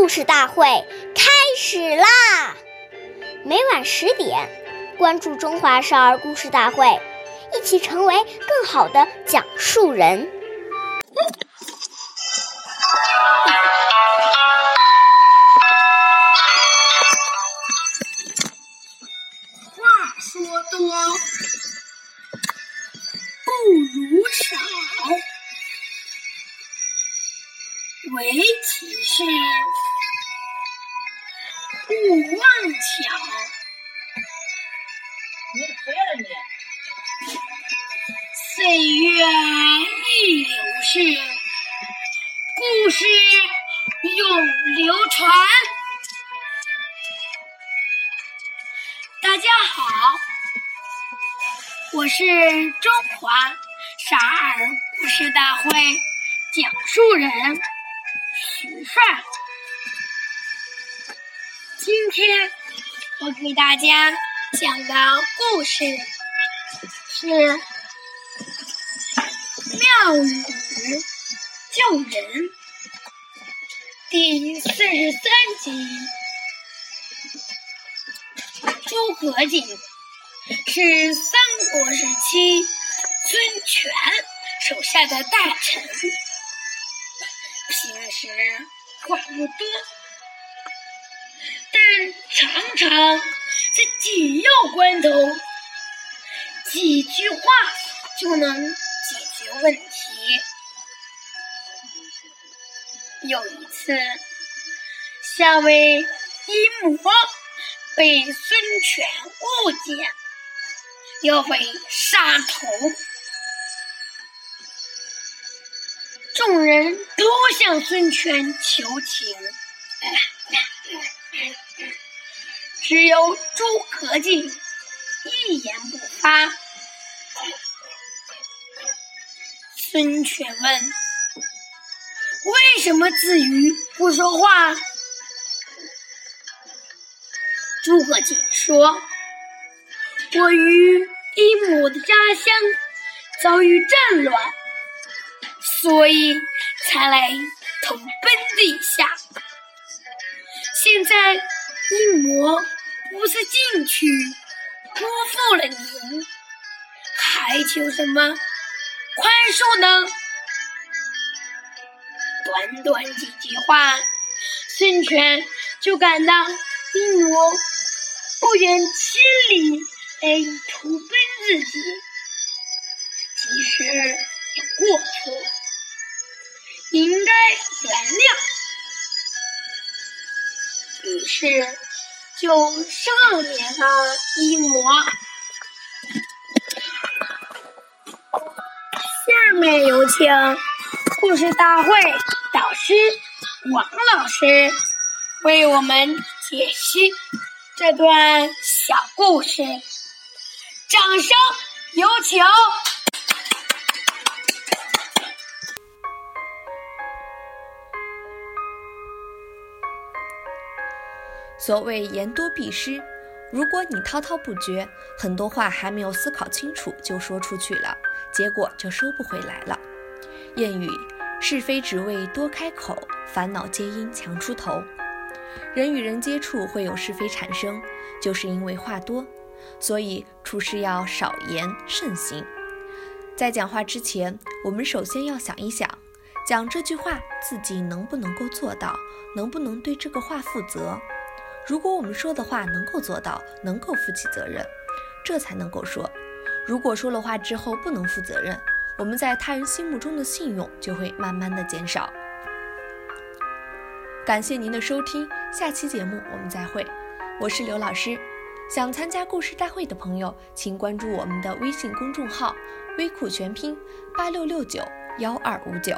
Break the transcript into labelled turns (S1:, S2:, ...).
S1: 故事大会开始啦！每晚十点，关注《中华少儿故事大会》，一起成为更好的讲述人。
S2: 话说多，不如少。唯其事，勿忘巧。
S3: 你谁了你？
S2: 岁月易流逝，故事永流传。大家好，我是中华少儿故事大会讲述人。徐帅。今天我给大家讲的故事是《妙语救人》第四十三集。诸葛瑾是三国时期孙权手下的大臣，平时话不多，但常常在紧要关头，几句话就能解决问题。有一次，下位阴谋。被孙权误解，要被杀头，众人都向孙权求情，只有诸葛瑾一言不发。孙权问：“为什么子瑜不说话？”诸葛瑾说：“我与一母的家乡遭遇战乱，所以才来投奔地下。现在一母不思进取，辜负了您，还求什么宽恕呢？”短短几句话，孙权就感到一母。不远千里来投奔自己，即使有过错，应该原谅。于是就赦免了一魔。下面有请故事大会导师王老师为我们解析。这段小故事，掌声有请。
S4: 所谓言多必失，如果你滔滔不绝，很多话还没有思考清楚就说出去了，结果就收不回来了。谚语：是非只为多开口，烦恼皆因强出头。人与人接触会有是非产生，就是因为话多，所以处事要少言慎行。在讲话之前，我们首先要想一想，讲这句话自己能不能够做到，能不能对这个话负责。如果我们说的话能够做到，能够负起责任，这才能够说。如果说了话之后不能负责任，我们在他人心目中的信用就会慢慢的减少。感谢您的收听，下期节目我们再会。我是刘老师，想参加故事大会的朋友，请关注我们的微信公众号“微库全拼八六六九幺二五九”。